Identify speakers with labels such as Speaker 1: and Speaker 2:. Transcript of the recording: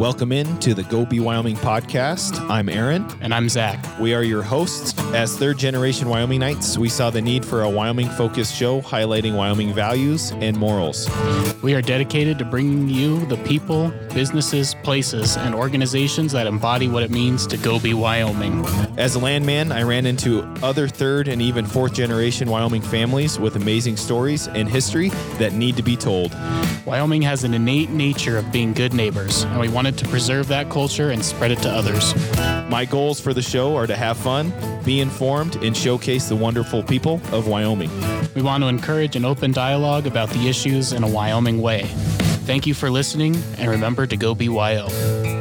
Speaker 1: Welcome in to the Go Be Wyoming podcast. I'm Aaron.
Speaker 2: And I'm Zach.
Speaker 1: We are your hosts. As third generation Wyomingites, we saw the need for a Wyoming focused show highlighting Wyoming values and morals.
Speaker 2: We are dedicated to bringing you the people, businesses, places, and organizations that embody what it means to go be Wyoming.
Speaker 1: As a landman, I ran into other third and even fourth generation Wyoming families with amazing stories and history that need to be told.
Speaker 2: Wyoming has an innate nature of being good neighbors, and we wanted to preserve that culture and spread it to others.
Speaker 1: My goals for the show are to have fun, be informed, and showcase the wonderful people of Wyoming.
Speaker 2: We want to encourage an open dialogue about the issues in a Wyoming way. Thank you for listening, and remember to go be Wyo.